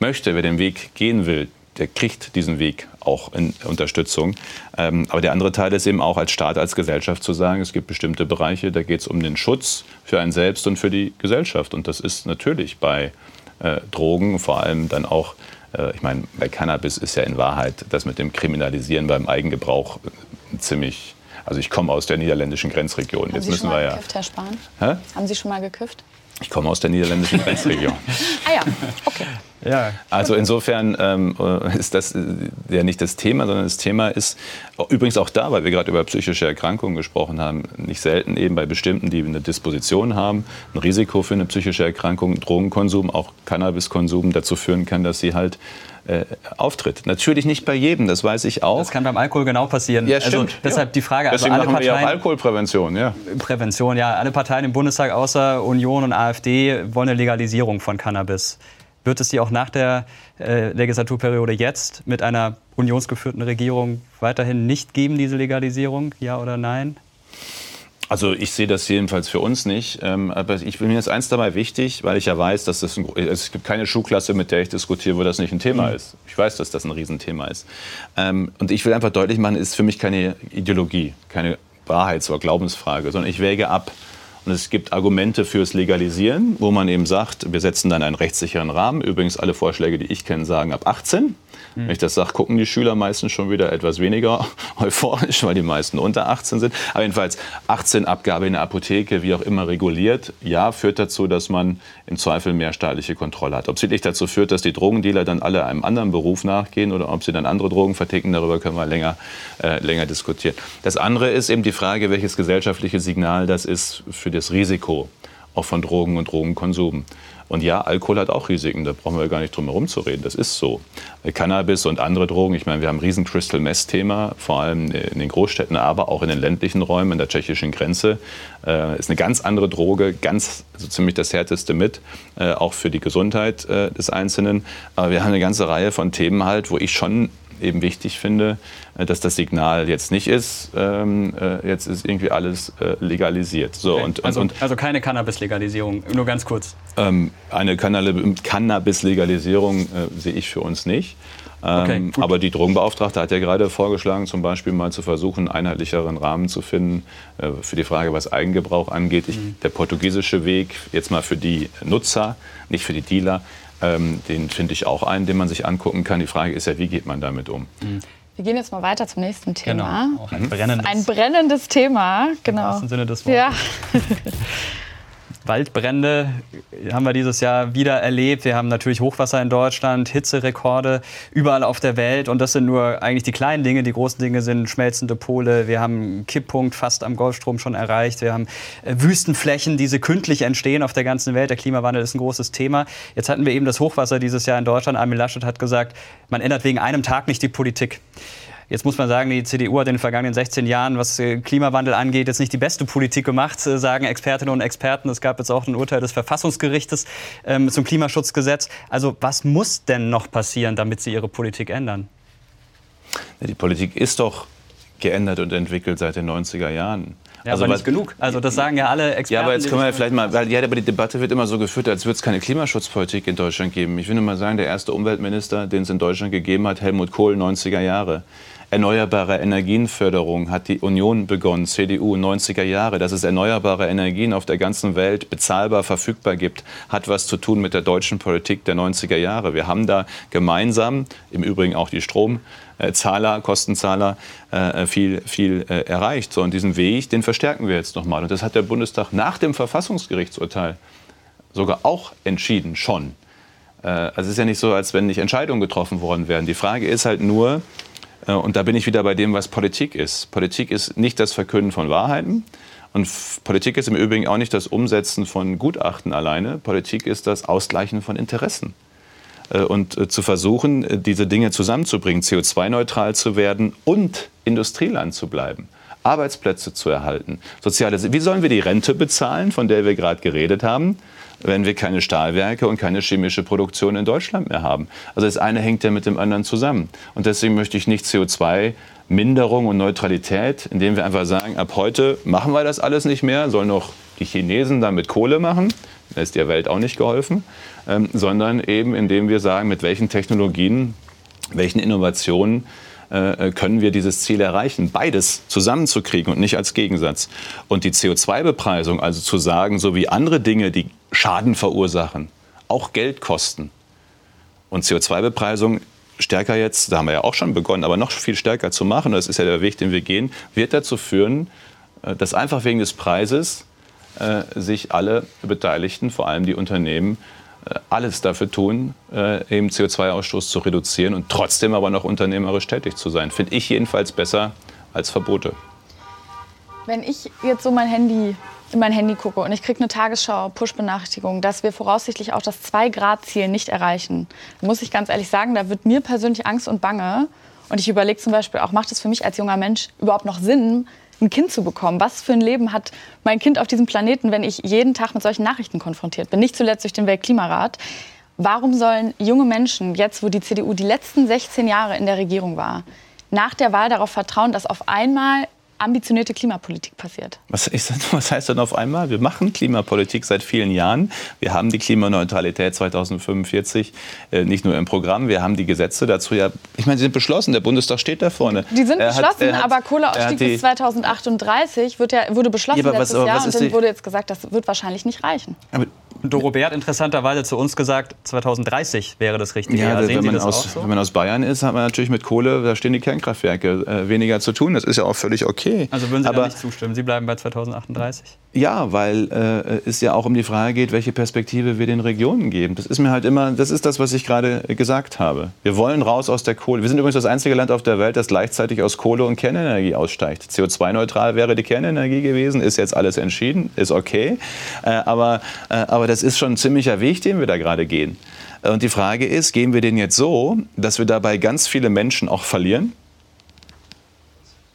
möchte, wer den Weg gehen will, der kriegt diesen Weg auch in Unterstützung. Ähm, aber der andere Teil ist eben auch als Staat, als Gesellschaft zu sagen, es gibt bestimmte Bereiche, da geht es um den Schutz für einen selbst und für die Gesellschaft. Und das ist natürlich bei äh, Drogen, vor allem dann auch, äh, ich meine, bei Cannabis ist ja in Wahrheit das mit dem Kriminalisieren beim Eigengebrauch äh, ziemlich also ich komme aus der niederländischen Grenzregion. Haben Jetzt Sie müssen schon mal wir gekifft, ja. Herr Spahn? Hä? Haben Sie schon mal gekifft? Ich komme aus der niederländischen Grenzregion. ah ja, okay. Ja. Also insofern ähm, äh, ist das äh, ja nicht das Thema, sondern das Thema ist übrigens auch da, weil wir gerade über psychische Erkrankungen gesprochen haben, nicht selten eben bei bestimmten, die eine Disposition haben, ein Risiko für eine psychische Erkrankung, Drogenkonsum, auch Cannabiskonsum dazu führen kann, dass sie halt äh, auftritt. Natürlich nicht bei jedem, das weiß ich auch. Das kann beim Alkohol genau passieren. Ja, also stimmt. Also, deshalb ja. die Frage, also Deswegen alle machen Parteien, wir ja auch Alkoholprävention, ja. Prävention, ja. Alle Parteien im Bundestag außer Union und AfD wollen eine Legalisierung von Cannabis. Wird es die auch nach der äh, Legislaturperiode jetzt mit einer unionsgeführten Regierung weiterhin nicht geben, diese Legalisierung? Ja oder nein? Also ich sehe das jedenfalls für uns nicht. Ähm, aber ich, mir ist eins dabei wichtig, weil ich ja weiß, dass das ein, es gibt keine Schulklasse, mit der ich diskutiere, wo das nicht ein Thema mhm. ist. Ich weiß, dass das ein Riesenthema ist. Ähm, und ich will einfach deutlich machen, es ist für mich keine Ideologie, keine Wahrheits- oder Glaubensfrage, sondern ich wäge ab. Und es gibt Argumente fürs Legalisieren, wo man eben sagt, wir setzen dann einen rechtssicheren Rahmen. Übrigens, alle Vorschläge, die ich kenne, sagen ab 18. Wenn ich das sage, gucken die Schüler meistens schon wieder etwas weniger euphorisch, weil die meisten unter 18 sind. Aber jedenfalls 18 Abgabe in der Apotheke, wie auch immer reguliert, ja, führt dazu, dass man im Zweifel mehr staatliche Kontrolle hat. Ob es wirklich dazu führt, dass die Drogendealer dann alle einem anderen Beruf nachgehen oder ob sie dann andere Drogen verticken, darüber können wir länger, äh, länger diskutieren. Das andere ist eben die Frage, welches gesellschaftliche Signal das ist für das Risiko auch von Drogen und Drogenkonsum. Und ja, Alkohol hat auch Risiken, da brauchen wir gar nicht drum herum zu reden. Das ist so. Cannabis und andere Drogen, ich meine, wir haben ein riesen Crystal Meth-Thema, vor allem in den Großstädten, aber auch in den ländlichen Räumen, in der tschechischen Grenze. Äh, ist eine ganz andere Droge, ganz also ziemlich das härteste mit, äh, auch für die Gesundheit äh, des Einzelnen. Aber wir haben eine ganze Reihe von Themen halt, wo ich schon eben wichtig finde, äh, dass das Signal jetzt nicht ist, ähm, äh, jetzt ist irgendwie alles äh, legalisiert. So, okay. und, also, und, also, keine Cannabis-Legalisierung, nur ganz kurz. Ähm, eine Cannabis-Legalisierung äh, sehe ich für uns nicht. Ähm, okay, aber die Drogenbeauftragte hat ja gerade vorgeschlagen, zum Beispiel mal zu versuchen, einen einheitlicheren Rahmen zu finden äh, für die Frage, was Eigengebrauch angeht. Ich, mhm. Der portugiesische Weg, jetzt mal für die Nutzer, nicht für die Dealer, ähm, den finde ich auch einen, den man sich angucken kann. Die Frage ist ja, wie geht man damit um? Mhm. Wir gehen jetzt mal weiter zum nächsten Thema. Genau, auch ein brennendes, ein brennendes Thema. Genau. Im wahrsten Sinne des Wortes. Ja. Waldbrände haben wir dieses Jahr wieder erlebt. Wir haben natürlich Hochwasser in Deutschland, Hitzerekorde überall auf der Welt. Und das sind nur eigentlich die kleinen Dinge. Die großen Dinge sind schmelzende Pole. Wir haben einen Kipppunkt fast am Golfstrom schon erreicht. Wir haben äh, Wüstenflächen, die sekündlich entstehen auf der ganzen Welt. Der Klimawandel ist ein großes Thema. Jetzt hatten wir eben das Hochwasser dieses Jahr in Deutschland. Armin Laschet hat gesagt, man ändert wegen einem Tag nicht die Politik. Jetzt muss man sagen, die CDU hat in den vergangenen 16 Jahren, was äh, Klimawandel angeht, jetzt nicht die beste Politik gemacht, äh, sagen Expertinnen und Experten. Es gab jetzt auch ein Urteil des Verfassungsgerichtes ähm, zum Klimaschutzgesetz. Also was muss denn noch passieren, damit Sie Ihre Politik ändern? Die Politik ist doch geändert und entwickelt seit den 90er Jahren. Ja, also aber nicht genug. Also das sagen ja alle Experten. Ja, aber jetzt können wir ja vielleicht mal, weil ja, aber die Debatte wird immer so geführt, als würde es keine Klimaschutzpolitik in Deutschland geben. Ich will nur mal sagen, der erste Umweltminister, den es in Deutschland gegeben hat, Helmut Kohl, 90er Jahre. Erneuerbare Energienförderung hat die Union begonnen, CDU 90er Jahre. Dass es erneuerbare Energien auf der ganzen Welt bezahlbar verfügbar gibt, hat was zu tun mit der deutschen Politik der 90er Jahre. Wir haben da gemeinsam, im Übrigen auch die Stromzahler, Kostenzahler, äh, viel, viel äh, erreicht. So, und diesen Weg, den verstärken wir jetzt nochmal. Und das hat der Bundestag nach dem Verfassungsgerichtsurteil sogar auch entschieden, schon. Äh, also es ist ja nicht so, als wenn nicht Entscheidungen getroffen worden wären. Die Frage ist halt nur, und da bin ich wieder bei dem, was Politik ist. Politik ist nicht das Verkünden von Wahrheiten. Und Politik ist im Übrigen auch nicht das Umsetzen von Gutachten alleine. Politik ist das Ausgleichen von Interessen. Äh, und äh, zu versuchen, diese Dinge zusammenzubringen, CO2-neutral zu werden und Industrieland zu bleiben. Arbeitsplätze zu erhalten. Soziale, wie sollen wir die Rente bezahlen, von der wir gerade geredet haben? Wenn wir keine Stahlwerke und keine chemische Produktion in Deutschland mehr haben. Also das eine hängt ja mit dem anderen zusammen. Und deswegen möchte ich nicht CO2 Minderung und Neutralität, indem wir einfach sagen, ab heute machen wir das alles nicht mehr, sollen noch die Chinesen damit Kohle machen, da ist der Welt auch nicht geholfen, ähm, sondern eben indem wir sagen, mit welchen Technologien, welchen Innovationen äh, können wir dieses Ziel erreichen, beides zusammenzukriegen und nicht als Gegensatz. Und die CO2-Bepreisung, also zu sagen, so wie andere Dinge, die Schaden verursachen, auch Geld kosten. Und CO2-Bepreisung stärker jetzt, da haben wir ja auch schon begonnen, aber noch viel stärker zu machen, das ist ja der Weg, den wir gehen, wird dazu führen, äh, dass einfach wegen des Preises äh, sich alle Beteiligten, vor allem die Unternehmen, äh, alles dafür tun, eben CO2-Ausstoß zu reduzieren und trotzdem aber noch unternehmerisch tätig zu sein. Finde ich jedenfalls besser als Verbote. Wenn ich jetzt so mein Handy in mein Handy gucke und ich kriege eine Tagesschau-Push-Benachrichtigung, dass wir voraussichtlich auch das 2-Grad-Ziel nicht erreichen, muss ich ganz ehrlich sagen, da wird mir persönlich Angst und Bange. Und ich überlege zum Beispiel auch, macht es für mich als junger Mensch überhaupt noch Sinn, ein Kind zu bekommen? Was für ein Leben hat mein Kind auf diesem Planeten, wenn ich jeden Tag mit solchen Nachrichten konfrontiert bin? Nicht zuletzt durch den Weltklimarat. Warum sollen junge Menschen, jetzt wo die CDU die letzten 16 Jahre in der Regierung war, nach der Wahl darauf vertrauen, dass auf einmal ambitionierte Klimapolitik passiert. Was, ist, was, heißt denn auf einmal? Wir machen Klimapolitik seit vielen Jahren. Wir haben die Klimaneutralität 2045 äh, nicht nur im Programm, wir haben die Gesetze dazu ja, ich meine, sie sind beschlossen, der Bundestag steht da vorne. Die sind er beschlossen, hat, aber Kohleausstieg bis 2038 wird ja, wurde beschlossen ja, letztes was, Jahr und dann wurde jetzt gesagt, das wird wahrscheinlich nicht reichen. Aber Dorobert interessanterweise zu uns gesagt, 2030 wäre das Richtige. Ja, also wenn, man aus, so? wenn man aus Bayern ist, hat man natürlich mit Kohle, da stehen die Kernkraftwerke, äh, weniger zu tun. Das ist ja auch völlig okay. Also würden Sie Aber, nicht zustimmen? Sie bleiben bei 2038? Ja, weil äh, es ja auch um die Frage geht, welche Perspektive wir den Regionen geben. Das ist mir halt immer, das ist das, was ich gerade gesagt habe. Wir wollen raus aus der Kohle. Wir sind übrigens das einzige Land auf der Welt, das gleichzeitig aus Kohle und Kernenergie aussteigt. CO2-neutral wäre die Kernenergie gewesen, ist jetzt alles entschieden, ist okay. Äh, aber, äh, aber das ist schon ein ziemlicher Weg, den wir da gerade gehen. Und die Frage ist, gehen wir den jetzt so, dass wir dabei ganz viele Menschen auch verlieren?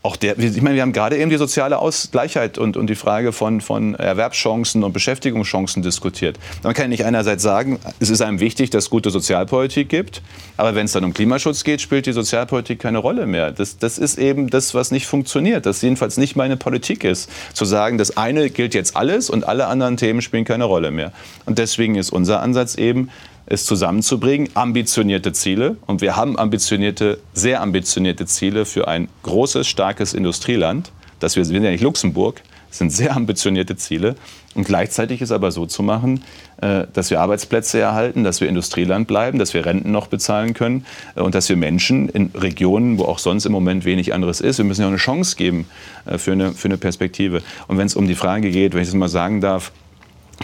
Auch der, ich meine, wir haben gerade eben die soziale Ausgleichheit und, und die Frage von, von Erwerbschancen und Beschäftigungschancen diskutiert. Man kann nicht einerseits sagen, es ist einem wichtig, dass es gute Sozialpolitik gibt, aber wenn es dann um Klimaschutz geht, spielt die Sozialpolitik keine Rolle mehr. Das, das ist eben das, was nicht funktioniert, das jedenfalls nicht meine Politik ist. Zu sagen, das eine gilt jetzt alles und alle anderen Themen spielen keine Rolle mehr. Und deswegen ist unser Ansatz eben, es zusammenzubringen, ambitionierte Ziele. Und wir haben ambitionierte, sehr ambitionierte Ziele für ein großes, starkes Industrieland. Das wir, sind ja nicht Luxemburg, das sind sehr ambitionierte Ziele. Und gleichzeitig ist aber so zu machen, äh, dass wir Arbeitsplätze erhalten, dass wir Industrieland bleiben, dass wir Renten noch bezahlen können äh, und dass wir Menschen in Regionen, wo auch sonst im Moment wenig anderes ist, wir müssen ja auch eine Chance geben äh, für eine, für eine Perspektive. Und wenn es um die Frage geht, wenn ich das mal sagen darf,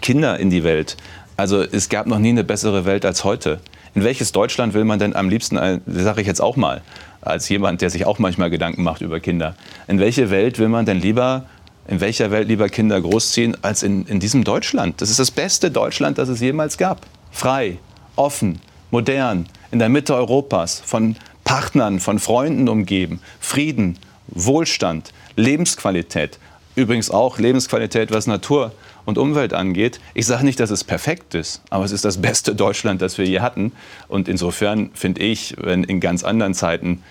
Kinder in die Welt, also es gab noch nie eine bessere Welt als heute. In welches Deutschland will man denn am liebsten, das sage ich jetzt auch mal, als jemand, der sich auch manchmal Gedanken macht über Kinder, in welche Welt will man denn lieber, in welcher Welt lieber Kinder großziehen als in, in diesem Deutschland? Das ist das beste Deutschland, das es jemals gab. Frei, offen, modern, in der Mitte Europas, von Partnern, von Freunden umgeben, Frieden, Wohlstand, Lebensqualität. Übrigens auch Lebensqualität, was Natur und Umwelt angeht. Ich sage nicht, dass es perfekt ist, aber es ist das beste Deutschland, das wir je hatten. Und insofern finde ich, wenn in ganz anderen Zeiten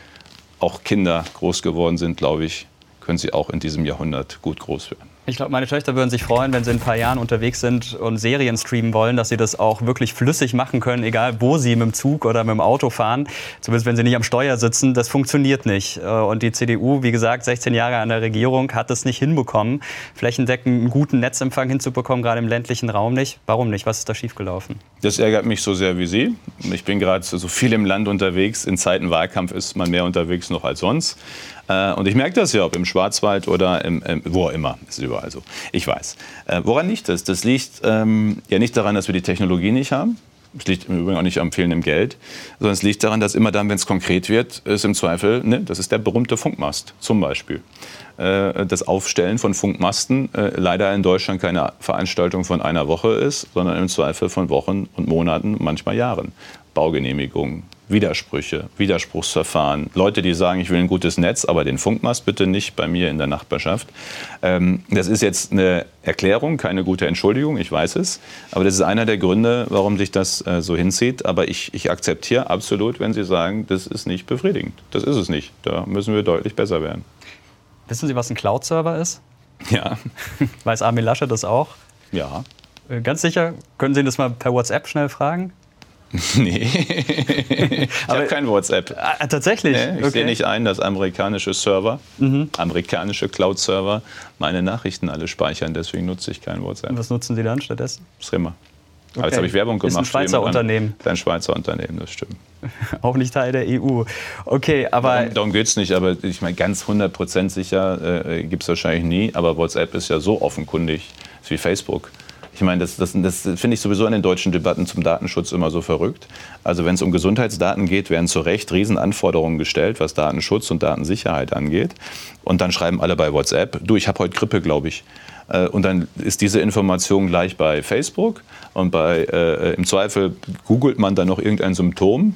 auch Kinder groß geworden sind, glaube ich, können sie auch in diesem Jahrhundert gut groß werden. Ich glaube, meine Töchter würden sich freuen, wenn sie in ein paar Jahren unterwegs sind und Serien streamen wollen, dass sie das auch wirklich flüssig machen können, egal wo sie mit dem Zug oder mit dem Auto fahren. Zumindest wenn sie nicht am Steuer sitzen. Das funktioniert nicht. Äh, und die CDU, wie gesagt, 16 Jahre an der Regierung, hat es nicht hinbekommen, flächendeckend einen guten Netzempfang hinzubekommen, gerade im ländlichen Raum nicht. Warum nicht? Was ist da schiefgelaufen? Das ärgert mich so sehr wie Sie. Ich bin gerade so viel im Land unterwegs. In Zeiten Wahlkampf ist man mehr unterwegs noch als sonst. Äh, und ich merke das ja, ob im Schwarzwald oder im, im, wo immer. Ist überall so. Ich weiß. Äh, woran liegt das? Das liegt ähm, ja nicht daran, dass wir die Technologie nicht haben. Es liegt im Übrigen auch nicht am fehlenden Geld, sondern es liegt daran, dass immer dann, wenn es konkret wird, ist im Zweifel, ne, das ist der berühmte Funkmast zum Beispiel. Äh, das Aufstellen von Funkmasten äh, leider in Deutschland keine Veranstaltung von einer Woche ist, sondern im Zweifel von Wochen und Monaten, manchmal Jahren. Baugenehmigungen, Widersprüche, Widerspruchsverfahren, Leute, die sagen, ich will ein gutes Netz, aber den Funkmast bitte nicht bei mir in der Nachbarschaft. Ähm, das ist jetzt eine Erklärung, keine gute Entschuldigung, ich weiß es, aber das ist einer der Gründe, warum sich das äh, so hinzieht. Aber ich, ich akzeptiere absolut, wenn Sie sagen, das ist nicht befriedigend. Das ist es nicht. Da müssen wir deutlich besser werden. Wissen Sie, was ein Cloud-Server ist? Ja. Weiß Armin Lasche das auch? Ja. Äh, ganz sicher? Können Sie das mal per WhatsApp schnell fragen? Nee. ich habe kein WhatsApp. Ah, tatsächlich? Nee, ich okay. sehe nicht ein, dass amerikanische Server, mhm. amerikanische Cloud-Server meine Nachrichten alle speichern. Deswegen nutze ich kein WhatsApp. Und was nutzen Sie dann stattdessen? Strimmer. Okay. Aber jetzt habe ich Werbung gemacht. Ist ein Schweizer Unternehmen. Ein Schweizer Unternehmen, das stimmt. Auch nicht Teil der EU. Okay, aber. Darum, darum geht es nicht, aber ich meine, ganz 100% sicher äh, gibt es wahrscheinlich nie. Aber WhatsApp ist ja so offenkundig wie Facebook. Ich meine, das, das, das finde ich sowieso in den deutschen Debatten zum Datenschutz immer so verrückt. Also wenn es um Gesundheitsdaten geht, werden zu Recht Riesenanforderungen gestellt, was Datenschutz und Datensicherheit angeht. Und dann schreiben alle bei WhatsApp, du, ich habe heute Grippe, glaube ich. Äh, und dann ist diese Information gleich bei Facebook und bei, äh, im Zweifel googelt man dann noch irgendein Symptom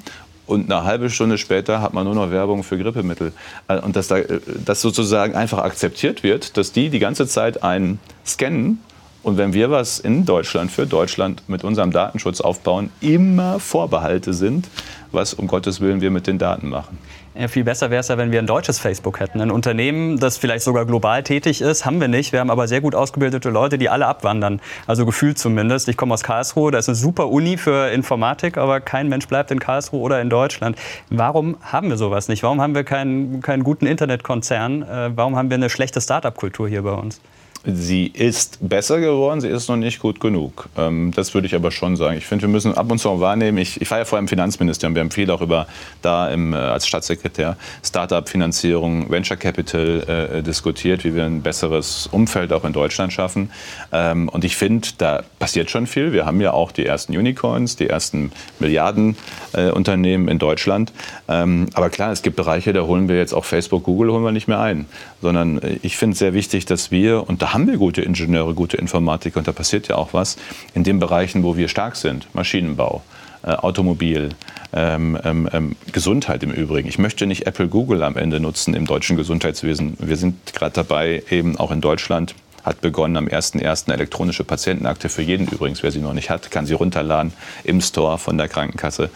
und eine halbe Stunde später hat man nur noch Werbung für Grippemittel. Äh, und dass, da, dass sozusagen einfach akzeptiert wird, dass die die ganze Zeit einen scannen und wenn wir was in Deutschland für Deutschland mit unserem Datenschutz aufbauen, immer Vorbehalte sind, was um Gottes Willen wir mit den Daten machen. Ja, viel besser wäre es ja, wenn wir ein deutsches Facebook hätten. Ein Unternehmen, das vielleicht sogar global tätig ist, haben wir nicht. Wir haben aber sehr gut ausgebildete Leute, die alle abwandern. Also gefühlt zumindest. Ich komme aus Karlsruhe, da ist eine super Uni für Informatik, aber kein Mensch bleibt in Karlsruhe oder in Deutschland. Warum haben wir sowas nicht? Warum haben wir keinen, keinen guten Internetkonzern? Äh, warum haben wir eine schlechte Start-up-Kultur hier bei uns? Sie ist besser geworden, sie ist noch nicht gut genug. Ähm, das würde ich aber schon sagen. Ich finde, wir müssen ab und zu wahrnehmen. Ich, ich war ja vorher im Finanzministerium. Wir haben viel auch über da im, äh, als Staatssekretär Start-up-Finanzierung, Venture Capital äh, diskutiert, wie wir ein besseres Umfeld auch in Deutschland schaffen. Ähm, und ich finde, da passiert schon viel. Wir haben ja auch die ersten Unicorns, die ersten Milliardenunternehmen äh, in Deutschland. Ähm, aber klar, es gibt Bereiche, da holen wir jetzt auch Facebook, Google holen wir nicht mehr ein. Sondern äh, ich finde es sehr wichtig, dass wir, und da haben wir gute Ingenieure, gute Informatiker und da passiert ja auch was in den Bereichen, wo wir stark sind. Maschinenbau, äh, Automobil, ähm, ähm, ähm, Gesundheit im Übrigen. Ich möchte nicht Apple, Google am Ende nutzen im deutschen Gesundheitswesen. Wir sind gerade dabei, eben auch in Deutschland hat begonnen am 1.1. elektronische Patientenakte für jeden übrigens, wer sie noch nicht hat, kann sie runterladen im Store von der Krankenkasse.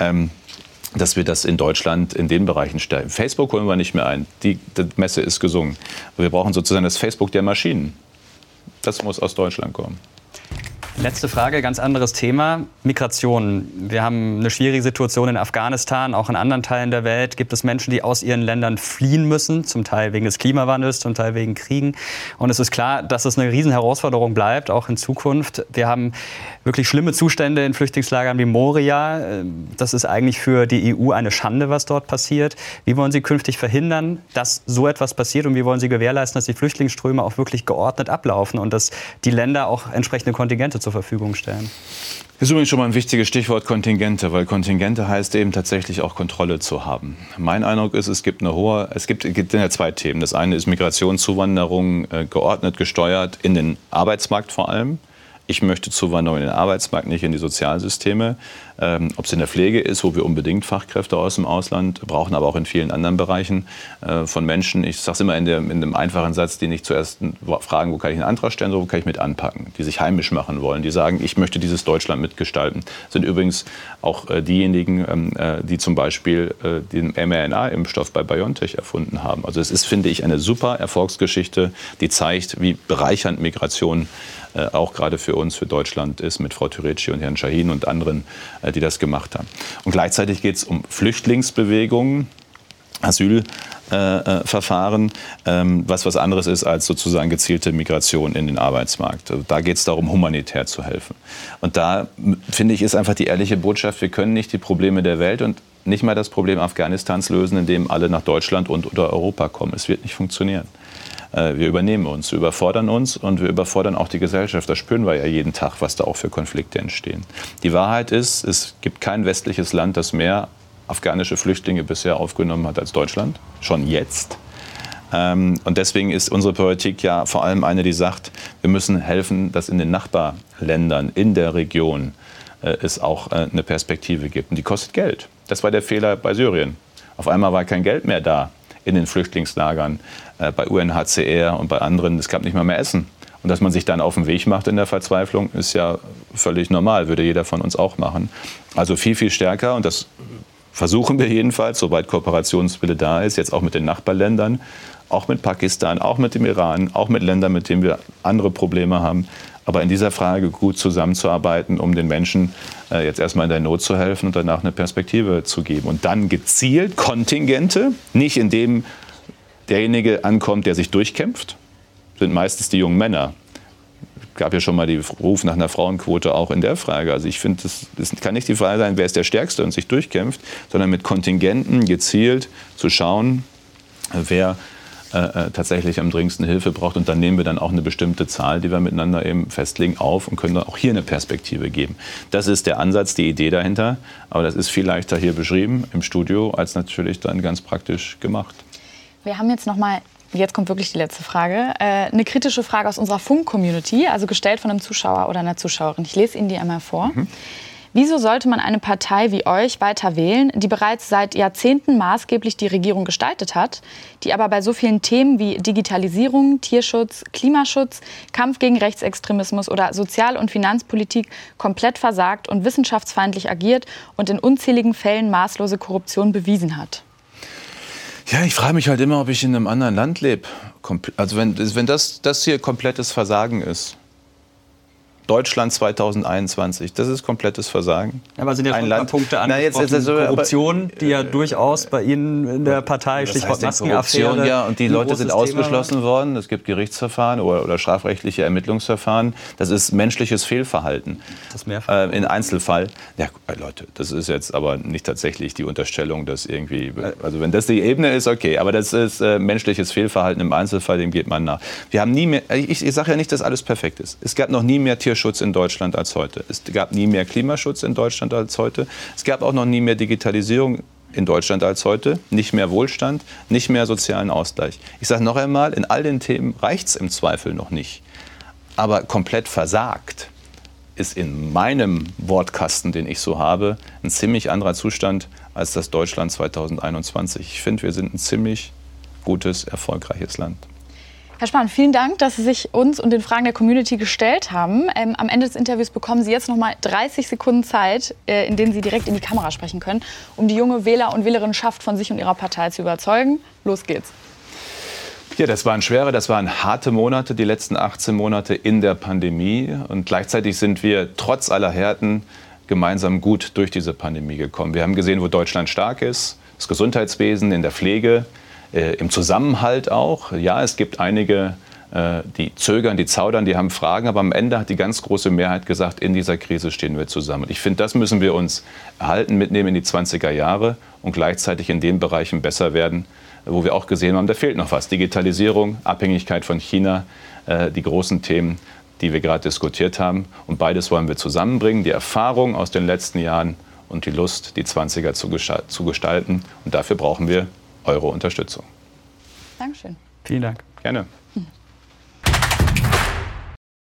Ähm, dass wir das in Deutschland in den Bereichen stellen. Facebook holen wir nicht mehr ein. Die, die Messe ist gesungen. Wir brauchen sozusagen das Facebook der Maschinen. Das muss aus Deutschland kommen. Letzte Frage, ganz anderes Thema. Migration. Wir haben eine schwierige Situation in Afghanistan, auch in anderen Teilen der Welt gibt es Menschen, die aus ihren Ländern fliehen müssen, zum Teil wegen des Klimawandels, zum Teil wegen Kriegen. Und es ist klar, dass es eine Riesenherausforderung bleibt, auch in Zukunft. Wir haben wirklich schlimme Zustände in Flüchtlingslagern wie Moria. Das ist eigentlich für die EU eine Schande, was dort passiert. Wie wollen Sie künftig verhindern, dass so etwas passiert? Und wie wollen Sie gewährleisten, dass die Flüchtlingsströme auch wirklich geordnet ablaufen und dass die Länder auch entsprechende Kontingente zur Verfügung stellen. Das ist übrigens schon mal ein wichtiges Stichwort Kontingente, weil Kontingente heißt eben tatsächlich auch Kontrolle zu haben. Mein Eindruck ist, es gibt eine hohe, es gibt, es gibt ja zwei Themen. Das eine ist Migration, Zuwanderung äh, geordnet, gesteuert in den Arbeitsmarkt vor allem ich möchte Zuwanderung in den Arbeitsmarkt, nicht in die Sozialsysteme. Ähm, Ob es in der Pflege ist, wo wir unbedingt Fachkräfte aus dem Ausland brauchen, aber auch in vielen anderen Bereichen äh, von Menschen. Ich sage es immer in, der, in dem einfachen Satz, die nicht zuerst fragen, wo kann ich einen Antrag stellen, sondern wo kann ich mit anpacken, die sich heimisch machen wollen, die sagen, ich möchte dieses Deutschland mitgestalten. Das sind übrigens auch äh, diejenigen, ähm, äh, die zum Beispiel äh, den mRNA-Impfstoff bei BioNTech erfunden haben. Also es ist, finde ich, eine super Erfolgsgeschichte, die zeigt, wie bereichernd Migration äh, auch gerade für uns, für Deutschland ist, mit Frau Türeci und Herrn Shahin und anderen, äh, die das gemacht haben. Und gleichzeitig geht es um Flüchtlingsbewegungen. Asylverfahren, äh, ähm, was was anderes ist als sozusagen gezielte Migration in den Arbeitsmarkt. Also da geht es darum, humanitär zu helfen. Und da finde ich, ist einfach die ehrliche Botschaft, wir können nicht die Probleme der Welt und nicht mal das Problem Afghanistans lösen, indem alle nach Deutschland und oder Europa kommen. Es wird nicht funktionieren. Äh, wir übernehmen uns, wir überfordern uns und wir überfordern auch die Gesellschaft. Das spüren wir ja jeden Tag, was da auch für Konflikte entstehen. Die Wahrheit ist, es gibt kein westliches Land, das mehr afghanische Flüchtlinge bisher aufgenommen hat als Deutschland, schon jetzt. Ähm, und deswegen ist unsere Politik ja vor allem eine, die sagt, wir müssen helfen, dass in den Nachbarländern, in der Region äh, es auch äh, eine Perspektive gibt. Und die kostet Geld. Das war der Fehler bei Syrien. Auf einmal war kein Geld mehr da in den Flüchtlingslagern, bei UNHCR und bei anderen. Es gab nicht mal mehr Essen. Und dass man sich dann auf den Weg macht in der Verzweiflung, ist ja völlig normal, würde jeder von uns auch machen. Also viel, viel stärker und das versuchen wir jedenfalls, soweit Kooperationswille da ist, jetzt auch mit den Nachbarländern, auch mit Pakistan, auch mit dem Iran, auch mit Ländern, mit denen wir andere Probleme haben, aber in dieser Frage gut zusammenzuarbeiten, um den Menschen äh, jetzt erstmal in der Not zu helfen und danach eine Perspektive zu geben. Und dann gezielt Kontingente, nicht indem derjenige ankommt, der sich durchkämpft, sind meistens die jungen Männer. Es gab ja schon mal den Ruf nach einer Frauenquote auch in der Frage. Also ich finde, das, das kann nicht die Frage sein, wer ist der Stärkste und sich durchkämpft, sondern mit Kontingenten gezielt zu schauen, wer äh, äh, tatsächlich am dringendsten Hilfe braucht. Und dann nehmen wir dann auch eine bestimmte Zahl, die wir miteinander eben festlegen, auf und können dann auch hier eine Perspektive geben. Das ist der Ansatz, die Idee dahinter. Aber das ist viel leichter hier beschrieben im Studio, als natürlich dann ganz praktisch gemacht. Wir haben jetzt noch mal Jetzt kommt wirklich die letzte Frage. Äh, eine kritische Frage aus unserer Funk-Community, also gestellt von einem Zuschauer oder einer Zuschauerin. Ich lese Ihnen die einmal vor. Mhm. Wieso sollte man eine Partei wie euch weiter wählen, die bereits seit Jahrzehnten maßgeblich die Regierung gestaltet hat, die aber bei so vielen Themen wie Digitalisierung, Tierschutz, Klimaschutz, Kampf gegen Rechtsextremismus oder Sozial- und Finanzpolitik komplett versagt und wissenschaftsfeindlich agiert und in unzähligen Fällen maßlose Korruption bewiesen hat? Ja, ich frage mich halt immer, ob ich in einem anderen Land lebe. Also wenn, wenn das, das hier komplettes Versagen ist, Deutschland 2021. Das ist komplettes Versagen. Aber sind ja schon ein, ein paar Punkte an. jetzt, jetzt, also, Korruption, die ja durchaus bei Ihnen in der Partei, Stichwort Maskenaffäre. Ja, und die Leute sind ausgeschlossen worden. Es gibt Gerichtsverfahren oder, oder, strafrechtliche Ermittlungsverfahren. Das ist menschliches Fehlverhalten. Das mehrfach. Äh, in Einzelfall. Ja, Leute, das ist jetzt aber nicht tatsächlich die Unterstellung, dass irgendwie, also wenn das die Ebene ist, okay, aber das ist äh, menschliches Fehlverhalten im Einzelfall, dem geht man nach. Wir haben nie mehr, ich, ich sage ja nicht, dass alles perfekt ist. Es gab noch nie mehr Tier Tierschutz in Deutschland als heute. Es gab nie mehr Klimaschutz in Deutschland als heute. Es gab auch noch nie mehr Digitalisierung in Deutschland als heute, nicht mehr Wohlstand, nicht mehr sozialen Ausgleich. Ich sage noch einmal, in all den Themen reicht es im Zweifel noch nicht. Aber komplett versagt ist in meinem Wortkasten, den ich so habe, ein ziemlich anderer Zustand als das Deutschland 2021. Ich finde, wir sind ein ziemlich gutes, erfolgreiches Land. Herr Spahn, vielen Dank, dass Sie sich uns und den Fragen der Community gestellt haben. Ähm, am Ende des Interviews bekommen Sie jetzt noch mal 30 Sekunden Zeit, äh, in denen Sie direkt in die Kamera sprechen können, um die junge Wähler und Wählerinnenschaft von sich und ihrer Partei zu überzeugen. Los geht's. Ja, das waren schwere, das waren harte Monate, die letzten 18 Monate in der Pandemie. Und gleichzeitig sind wir trotz aller Härten gemeinsam gut durch diese Pandemie gekommen. Wir haben gesehen, wo Deutschland stark ist, das Gesundheitswesen, in der Pflege, im Zusammenhalt auch. Ja, es gibt einige, äh, die zögern, die zaudern, die haben Fragen, aber am Ende hat die ganz große Mehrheit gesagt, in dieser Krise stehen wir zusammen. Ich finde, das müssen wir uns erhalten, mitnehmen in die 20er Jahre und gleichzeitig in den Bereichen besser werden, wo wir auch gesehen haben, da fehlt noch was. Digitalisierung, Abhängigkeit von China, äh, die großen Themen, die wir gerade diskutiert haben. Und beides wollen wir zusammenbringen, die Erfahrung aus den letzten Jahren und die Lust, die 20er zu gestalten. Und dafür brauchen wir eure Unterstützung. Dankeschön. Vielen Dank. Gerne.